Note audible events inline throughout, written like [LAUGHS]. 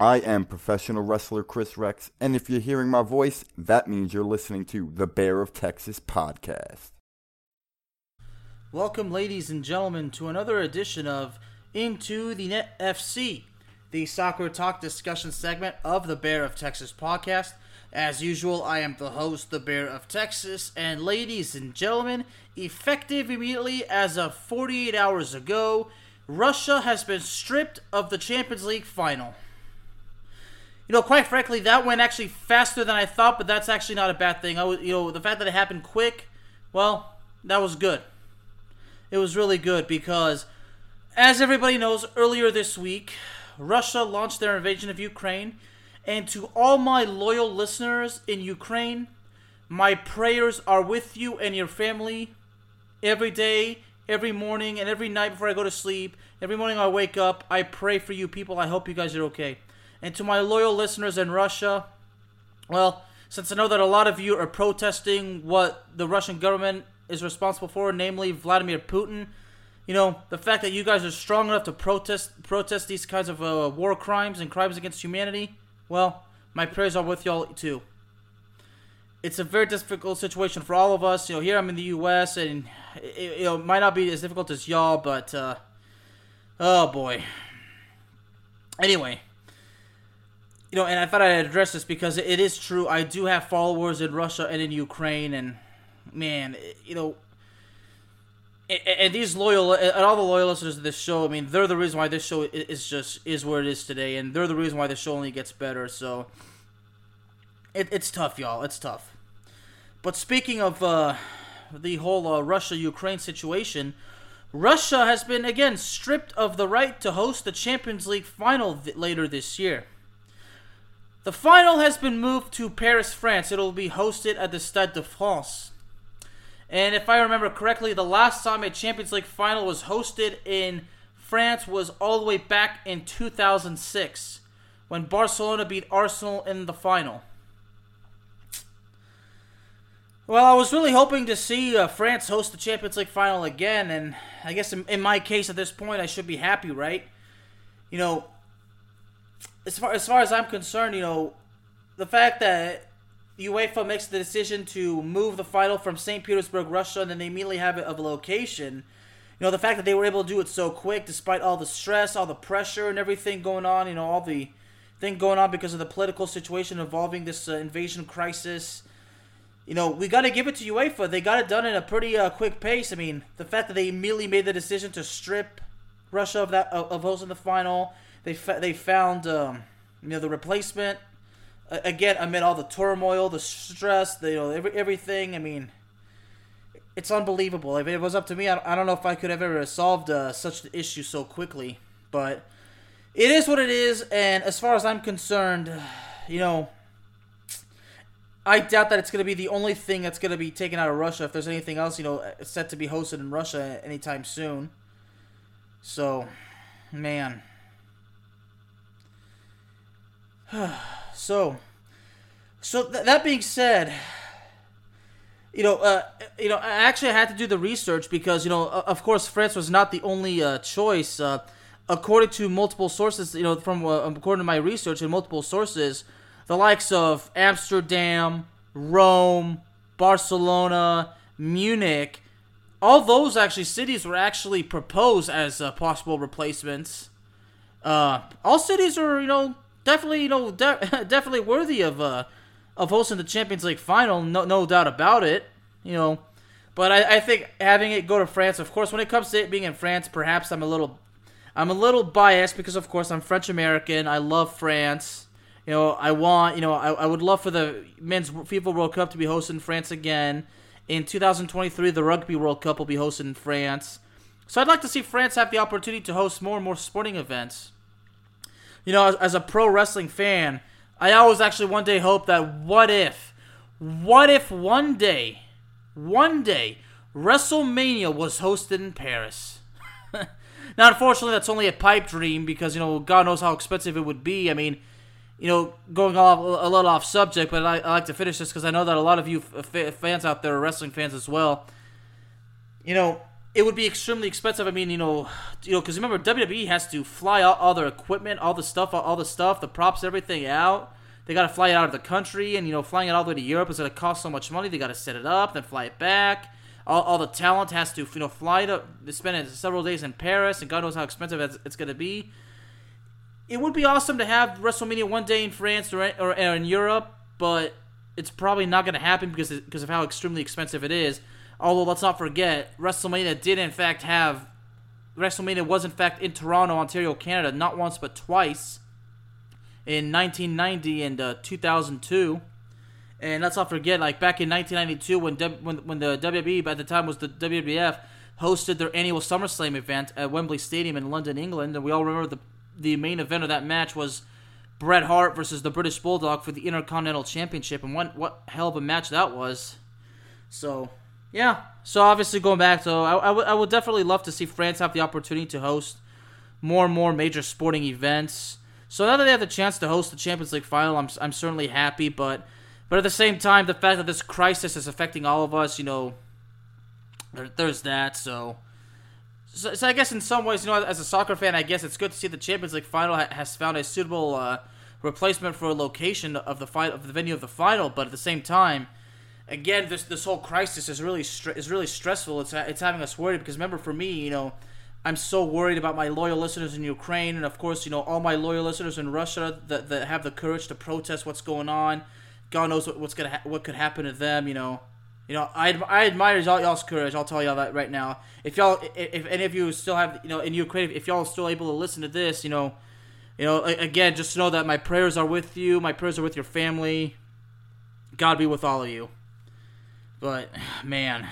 I am professional wrestler Chris Rex, and if you're hearing my voice, that means you're listening to the Bear of Texas podcast. Welcome, ladies and gentlemen, to another edition of Into the Net FC, the soccer talk discussion segment of the Bear of Texas podcast. As usual, I am the host, the Bear of Texas, and ladies and gentlemen, effective immediately as of 48 hours ago, Russia has been stripped of the Champions League final. You know, quite frankly, that went actually faster than I thought, but that's actually not a bad thing. I was, you know, the fact that it happened quick, well, that was good. It was really good because, as everybody knows, earlier this week, Russia launched their invasion of Ukraine, and to all my loyal listeners in Ukraine, my prayers are with you and your family every day, every morning, and every night before I go to sleep. Every morning I wake up, I pray for you people. I hope you guys are okay. And to my loyal listeners in Russia, well, since I know that a lot of you are protesting what the Russian government is responsible for, namely Vladimir Putin, you know, the fact that you guys are strong enough to protest protest these kinds of uh, war crimes and crimes against humanity, well, my prayers are with y'all too. It's a very difficult situation for all of us. You know, here I'm in the U.S. and it, you know, might not be as difficult as y'all, but uh, oh boy. Anyway, you know, and I thought I'd address this because it is true. I do have followers in Russia and in Ukraine, and man, you know, and these loyal and all the loyal listeners of this show. I mean, they're the reason why this show is just is where it is today, and they're the reason why the show only gets better. So, it, it's tough, y'all. It's tough. But speaking of uh, the whole uh, Russia Ukraine situation, Russia has been again stripped of the right to host the Champions League final th- later this year. The final has been moved to Paris, France. It'll be hosted at the Stade de France. And if I remember correctly, the last time a Champions League final was hosted in France was all the way back in 2006 when Barcelona beat Arsenal in the final. Well, I was really hoping to see uh, France host the Champions League final again, and I guess in, in my case at this point, I should be happy, right? You know, as far as far as I'm concerned, you know, the fact that UEFA makes the decision to move the final from St. Petersburg, Russia, and then they immediately have it of a location. You know, the fact that they were able to do it so quick, despite all the stress, all the pressure, and everything going on. You know, all the thing going on because of the political situation involving this uh, invasion crisis. You know, we got to give it to UEFA. They got it done in a pretty uh, quick pace. I mean, the fact that they immediately made the decision to strip Russia of that of hosting the final they fa- they found um, you know the replacement uh, again amid all the turmoil, the stress, the, you know every, everything. I mean, it's unbelievable. If it was up to me, I, I don't know if I could have ever solved uh, such an issue so quickly. But it is what it is, and as far as I'm concerned, you know. I doubt that it's going to be the only thing that's going to be taken out of Russia. If there's anything else, you know, set to be hosted in Russia anytime soon. So, man. [SIGHS] so, so th- that being said, you know, uh, you know, actually, I actually had to do the research because you know, of course, France was not the only uh, choice. Uh, according to multiple sources, you know, from uh, according to my research and multiple sources, the likes of Amsterdam, Rome, Barcelona, Munich, all those actually cities were actually proposed as uh, possible replacements Uh, all cities are you know definitely you know de- [LAUGHS] definitely worthy of uh of hosting the Champions League final. No no doubt about it. You know. But I, I think having it go to France, of course, when it comes to it being in France, perhaps I'm a little I'm a little biased because, of course, I'm French American. I love France. You know, I want, you know, I, I would love for the men's FIFA World Cup to be hosted in France again. In 2023, the Rugby World Cup will be hosted in France. So I'd like to see France have the opportunity to host more and more sporting events. You know, as, as a pro wrestling fan, I always actually one day hope that what if, what if one day, one day, WrestleMania was hosted in Paris? [LAUGHS] Now, unfortunately, that's only a pipe dream because you know God knows how expensive it would be. I mean, you know, going off a little off subject, but I, I like to finish this because I know that a lot of you f- fans out there are wrestling fans as well. You know, it would be extremely expensive. I mean, you know, you know, because remember WWE has to fly all, all their equipment, all the stuff, all the stuff, the props, everything out. They got to fly it out of the country, and you know, flying it all the way to Europe is going to cost so much money. They got to set it up, then fly it back all, all the talent has to you know fly to spend several days in Paris, and God knows how expensive it's, it's going to be. It would be awesome to have WrestleMania one day in France or, or, or in Europe, but it's probably not going to happen because because of how extremely expensive it is. Although let's not forget, WrestleMania did in fact have WrestleMania was in fact in Toronto, Ontario, Canada, not once but twice in 1990 and uh, 2002. And let's not forget, like back in 1992, when when when the WWE at the time was the WWF hosted their annual SummerSlam event at Wembley Stadium in London, England, and we all remember the the main event of that match was Bret Hart versus the British Bulldog for the Intercontinental Championship, and what what hell of a match that was. So yeah, so obviously going back, so I, I, w- I would definitely love to see France have the opportunity to host more and more major sporting events. So now that they have the chance to host the Champions League final, I'm I'm certainly happy, but but at the same time, the fact that this crisis is affecting all of us, you know, there, there's that. So, so, so, I guess in some ways, you know, as a soccer fan, I guess it's good to see the Champions League final has found a suitable uh, replacement for a location of the fi- of the venue of the final. But at the same time, again, this this whole crisis is really is really stressful. It's it's having us worried because remember, for me, you know. I'm so worried about my loyal listeners in Ukraine, and of course, you know all my loyal listeners in Russia that, that have the courage to protest what's going on God knows what, what's gonna ha- what could happen to them. You know, you know, I, I admire y'all, y'all's courage. I'll tell y'all that right now. If y'all, if, if any of you still have, you know, in Ukraine, if y'all are still able to listen to this, you know, you know, again, just know that my prayers are with you. My prayers are with your family. God be with all of you. But [SIGHS] man,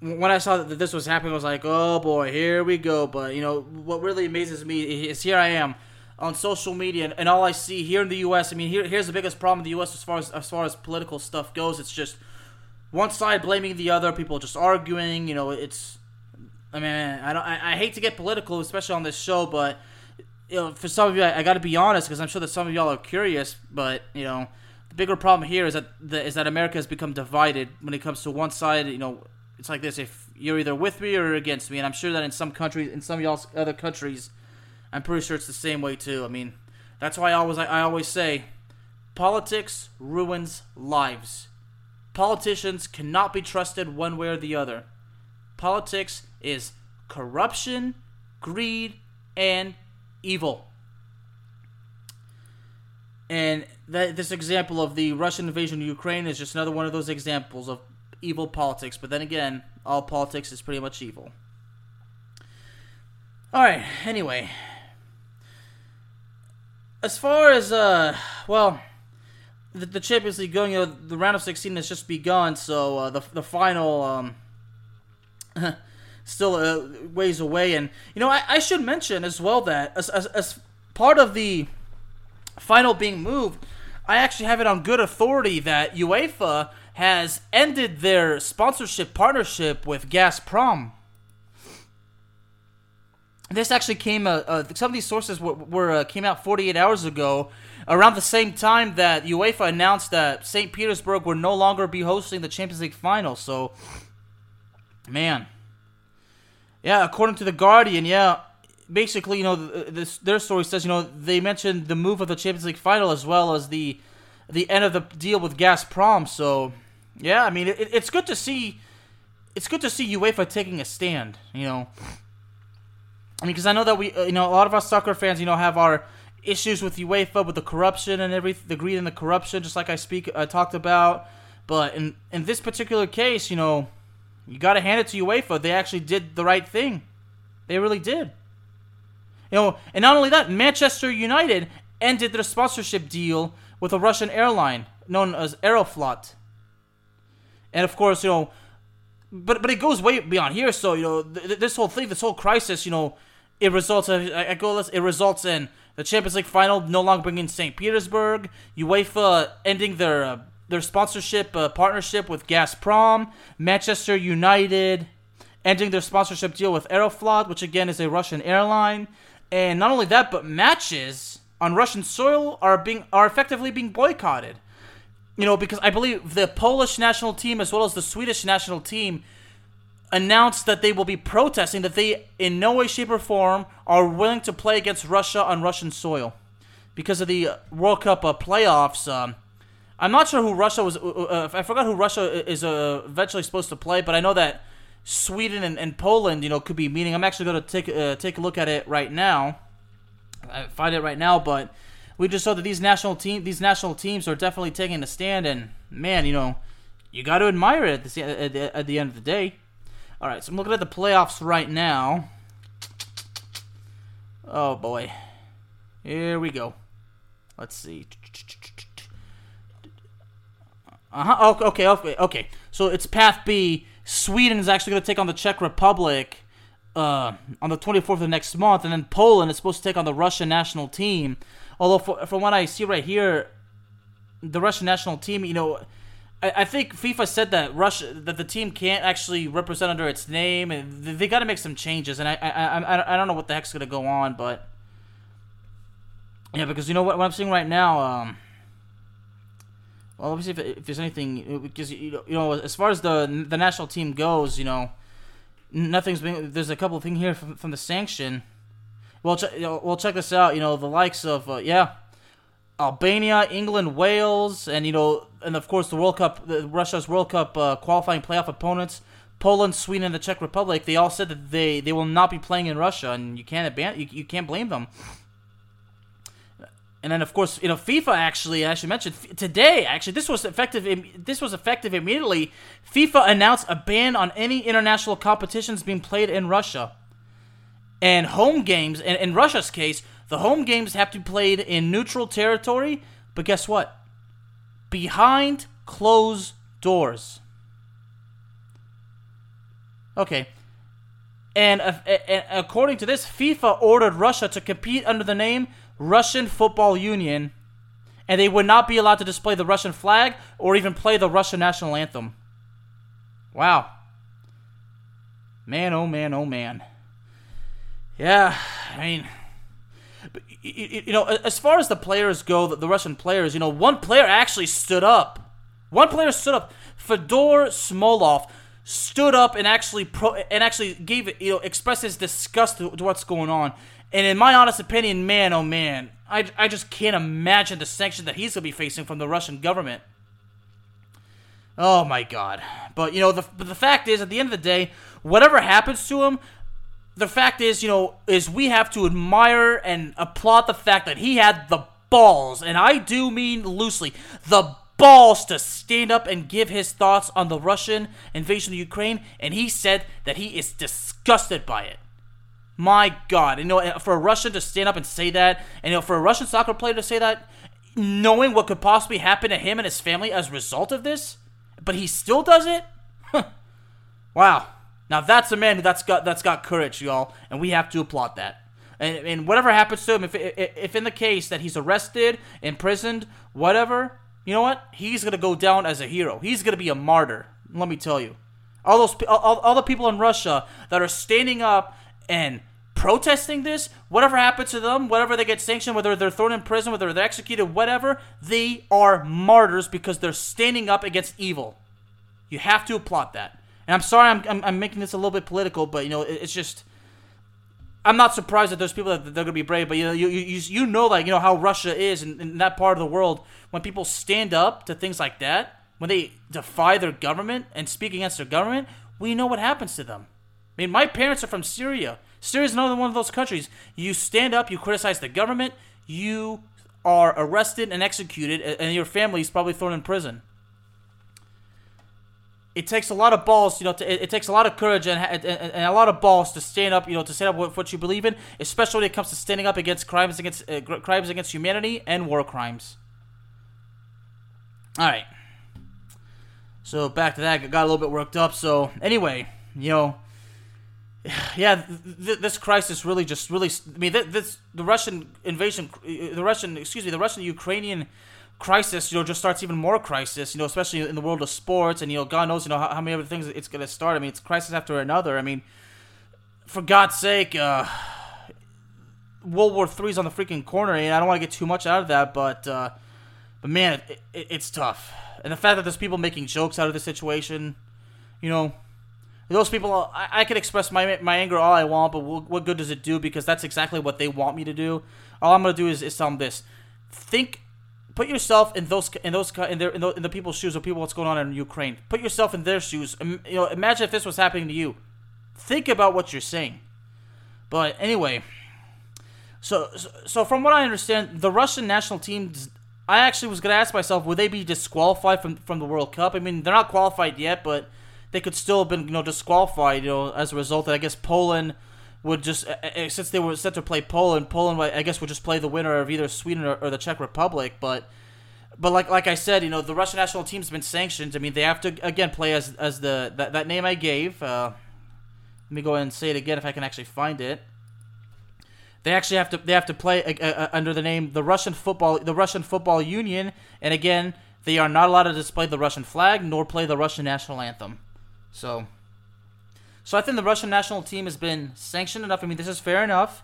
when I saw that this was happening, I was like, oh boy, here we go. But you know, what really amazes me is here I am on social media, and, all I see here in the U.S. I mean, here, here's the biggest problem in the U.S. as far as as far as political stuff goes. It's just one side blaming the other, people just arguing. You know, it's. I mean, I don't. I, I hate to get political, especially on this show, but you know, for some of you, I, I got to be honest because I'm sure that some of y'all are curious. But you know, the bigger problem here is that the, is that America has become divided when it comes to one side. You know, it's like this: if you're either with me or against me, and I'm sure that in some countries, in some y'all's other countries, I'm pretty sure it's the same way too. I mean, that's why I always I always say, politics ruins lives. Politicians cannot be trusted one way or the other. Politics is corruption, greed, and evil. And that, this example of the Russian invasion of Ukraine is just another one of those examples of evil politics. But then again, all politics is pretty much evil. Alright, anyway, as far as uh, well, the, the Champions League going, you know, the round of 16 has just begun, so uh, the the final um, [LAUGHS] still uh, ways away. And you know, I, I should mention as well that as, as as part of the final being moved, I actually have it on good authority that UEFA has ended their sponsorship partnership with Gazprom this actually came. Uh, uh, some of these sources were, were uh, came out 48 hours ago, around the same time that UEFA announced that St. Petersburg would no longer be hosting the Champions League final. So, man, yeah, according to the Guardian, yeah, basically, you know, this their story says, you know, they mentioned the move of the Champions League final as well as the the end of the deal with Gazprom. So, yeah, I mean, it, it's good to see. It's good to see UEFA taking a stand. You know because I know that we, uh, you know, a lot of us soccer fans, you know, have our issues with UEFA, with the corruption and every the greed and the corruption, just like I speak, I talked about. But in in this particular case, you know, you got to hand it to UEFA. They actually did the right thing. They really did. You know, and not only that, Manchester United ended their sponsorship deal with a Russian airline known as Aeroflot. And of course, you know, but but it goes way beyond here. So you know, th- this whole thing, this whole crisis, you know, it results. In, I, I go. It results in the Champions League final no longer bringing St. Petersburg. UEFA ending their uh, their sponsorship uh, partnership with Gazprom. Manchester United ending their sponsorship deal with Aeroflot, which again is a Russian airline. And not only that, but matches on Russian soil are being are effectively being boycotted. You know, because I believe the Polish national team as well as the Swedish national team announced that they will be protesting that they in no way shape or form are willing to play against Russia on Russian soil because of the World Cup uh, playoffs. Um, I'm not sure who Russia was. Uh, uh I forgot who Russia is uh, eventually supposed to play, but I know that Sweden and, and Poland, you know, could be meeting. I'm actually going to take uh, take a look at it right now. I find it right now, but we just saw that these national team these national teams are definitely taking a stand, and man, you know, you got to admire it at the, at the, at the end of the day. All right, so I'm looking at the playoffs right now. Oh boy, here we go. Let's see. Uh huh. Okay, okay, okay. So it's Path B. Sweden is actually going to take on the Czech Republic uh, on the 24th of next month, and then Poland is supposed to take on the Russian national team. Although, for, from what I see right here, the Russian national team, you know, I, I think FIFA said that Russia that the team can't actually represent under its name, and they, got to make some changes. And I, I, I, I don't know what the heck's to go on, but yeah, because you know what, what I'm seeing right now. Um, well, let me see if, if there's anything because you know, as far as the the national team goes, you know, nothing's been. There's a couple of things here from, from the sanction. Well, ch- well, check this out. You know, the likes of uh, yeah, Albania, England, Wales, and you know, and of course the World Cup, the, Russia's World Cup uh, qualifying playoff opponents, Poland, Sweden, and the Czech Republic. They all said that they they will not be playing in Russia, and you can't ban- you, you can't blame them. And then, of course, you know, FIFA actually, I should mention today, actually, this was effective. This was effective immediately. FIFA announced a ban on any international competitions being played in Russia, and home games. And in Russia's case, the home games have to be played in neutral territory. But guess what? Behind closed doors. Okay. And, uh, and according to this, FIFA ordered Russia to compete under the name Russian Football Union, and they would not be allowed to display the Russian flag or even play the Russian national anthem. Wow. Man, oh man, oh man. Yeah, I mean, you know, as far as the players go, the Russian players, you know, one player actually stood up. One player stood up. Fedor Smolov stood up and actually pro and actually gave it, you know, expressed his disgust to, to what's going on. And in my honest opinion, man, oh man, I, I just can't imagine the sanctions that he's to be facing from the Russian government. Oh my god. But, you know, the, but the fact is, at the end of the day, whatever happens to him, the fact is, you know, is we have to admire and applaud the fact that he had the balls, and I do mean loosely, the balls to stand up and give his thoughts on the Russian invasion of Ukraine, and he said that he is disgusted by it. My God, you know, for a Russian to stand up and say that, and you know, for a Russian soccer player to say that, knowing what could possibly happen to him and his family as a result of this, but he still does it. [LAUGHS] wow. Now that's a man that's got that's got courage, y'all, and we have to applaud that. And, and whatever happens to him, if, if in the case that he's arrested, imprisoned, whatever, you know what? He's gonna go down as a hero. He's gonna be a martyr. Let me tell you. All those all, all the people in Russia that are standing up and protesting this, whatever happens to them, whatever they get sanctioned, whether they're thrown in prison, whether they're executed, whatever, they are martyrs because they're standing up against evil. You have to applaud that. And I'm sorry I'm, I'm, I'm making this a little bit political, but you know, it, it's just. I'm not surprised that there's people that they're gonna be brave, but you know, you you, you know, like you know how Russia is in, in that part of the world. When people stand up to things like that, when they defy their government and speak against their government, we know what happens to them. I mean, my parents are from Syria. Syria is another one of those countries. You stand up, you criticize the government, you are arrested and executed, and your family is probably thrown in prison. It takes a lot of balls, you know. To, it, it, takes a lot of courage and, and, and, a lot of balls to stand up, you know, to stand up for what you believe in, especially when it comes to standing up against crimes against uh, crimes against humanity and war crimes. All right. So back to that, got a little bit worked up. So anyway, you know, [SIGHS] yeah, th- this crisis really just really. I mean, th- this the Russian invasion, the Russian, excuse me, the Russian Ukrainian crisis, you know, just starts even more crisis. You know, especially in the world of sports, and you know, God knows, you know, how, how many other things it's gonna start. I mean, it's crisis after another. I mean, for God's sake, uh, World War Three's on the freaking corner, and I don't want to get too much out of that, but uh, but man, it, it, it's tough, and the fact that there's people making jokes out of the situation, you know those people, I, I can express my my anger all I want, but what, what good does it do? Because that's exactly what they want me to do. All I'm gonna do is, is tell them this: think, put yourself in those in those in their in the, in the people's shoes of people what's going on in Ukraine. Put yourself in their shoes. You know, imagine if this was happening to you. Think about what you're saying. But anyway, so so from what I understand, the Russian national team. I actually was gonna ask myself, would they be disqualified from from the World Cup? I mean, they're not qualified yet, but they could still have been you know disqualified you know as a result. That I guess Poland would just since they were set to play Poland, Poland I guess would just play the winner of either Sweden or, or the Czech Republic, but. But like like I said, you know the Russian national team's been sanctioned. I mean they have to again play as as the that, that name I gave. Uh, let me go ahead and say it again if I can actually find it. They actually have to they have to play uh, uh, under the name the Russian football the Russian Football Union, and again they are not allowed to display the Russian flag nor play the Russian national anthem. So, so I think the Russian national team has been sanctioned enough. I mean, this is fair enough.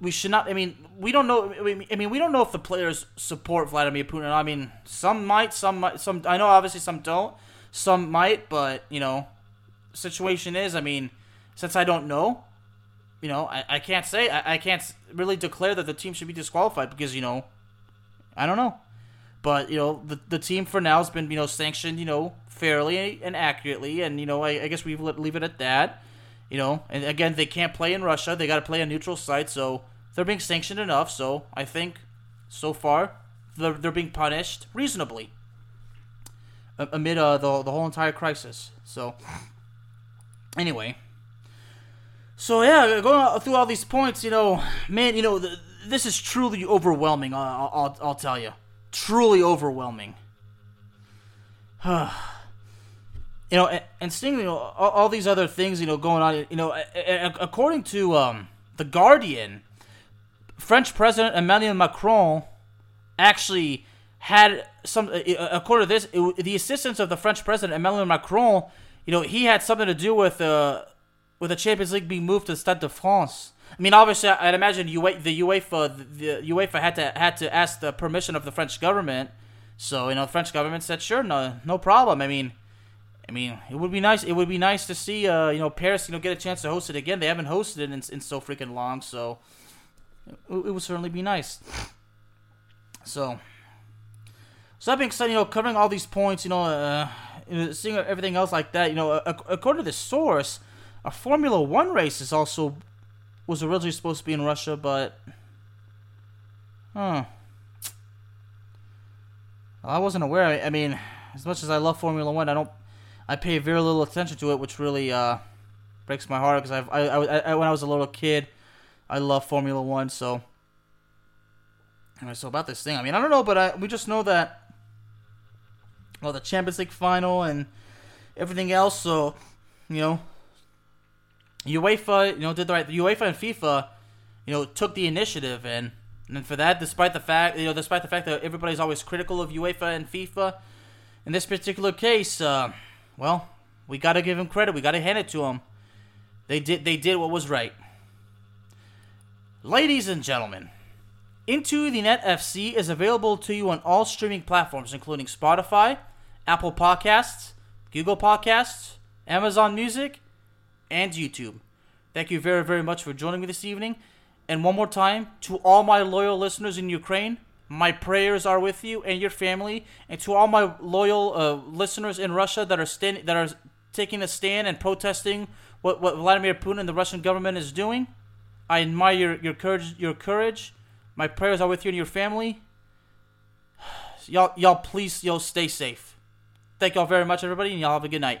We should not. I mean, we don't know. I mean, we don't know if the players support Vladimir Putin. I mean, some might, some might, some. I know, obviously, some don't. Some might, but you know, situation is. I mean, since I don't know, you know, I, I can't say. I, I can't really declare that the team should be disqualified because you know, I don't know. But you know, the the team for now has been you know sanctioned. You know, fairly and accurately, and you know, I, I guess we leave it at that. You know, and again, they can't play in Russia; they got to play a neutral site, so they're being sanctioned enough. So I think, so far, they're, they're being punished reasonably amid uh, the the whole entire crisis. So anyway, so yeah, going through all these points, you know, man, you know, this is truly overwhelming. I'll, I'll, I'll tell you, truly overwhelming. [SIGHS] you know, and, and seeing you know all, all, these other things you know going on, you know, according to um, the Guardian, French President Emmanuel Macron actually had some. Uh, uh, according to this, it, the assistance of the French President Emmanuel Macron, you know, he had something to do with uh, with the Champions League being moved to Stade de France. I mean, obviously, I'd imagine the UEFA, the UEFA had to had to ask the permission of the French government. So you know, the French government said, "Sure, no, no problem." I mean, I mean, it would be nice. It would be nice to see, uh, you know, Paris, you know, get a chance to host it again. They haven't hosted it in, in so freaking long, so it, it, would certainly be nice. So, so that being said, you know, covering all these points, you know, uh, seeing everything else like that, you know, according to the source, a Formula One race is also was originally supposed to be in Russia, but, huh. I wasn't aware. I mean, as much as I love Formula One, I don't I pay very little attention to it, which really uh, breaks my heart because I, I, I, when I was a little kid, I loved Formula One. So, anyway, so about this thing, I mean, I don't know, but I, we just know that, well, the Champions League final and everything else. So, you know, UEFA, you know, did the right. UEFA and FIFA, you know, took the initiative, and and for that, despite the fact, you know, despite the fact that everybody's always critical of UEFA and FIFA, in this particular case. Uh, well, we got to give him credit. We got to hand it to him. They did they did what was right. Ladies and gentlemen, Into the Net FC is available to you on all streaming platforms including Spotify, Apple Podcasts, Google Podcasts, Amazon Music, and YouTube. Thank you very very much for joining me this evening. And one more time to all my loyal listeners in Ukraine, my prayers are with you and your family, and to all my loyal uh, listeners in Russia that are stand- that are taking a stand and protesting what, what Vladimir Putin and the Russian government is doing. I admire your, your courage. Your courage. My prayers are with you and your family. [SIGHS] Y'all, y'all, please, y'all stay safe. Thank y'all very much, everybody, and y'all have a good night.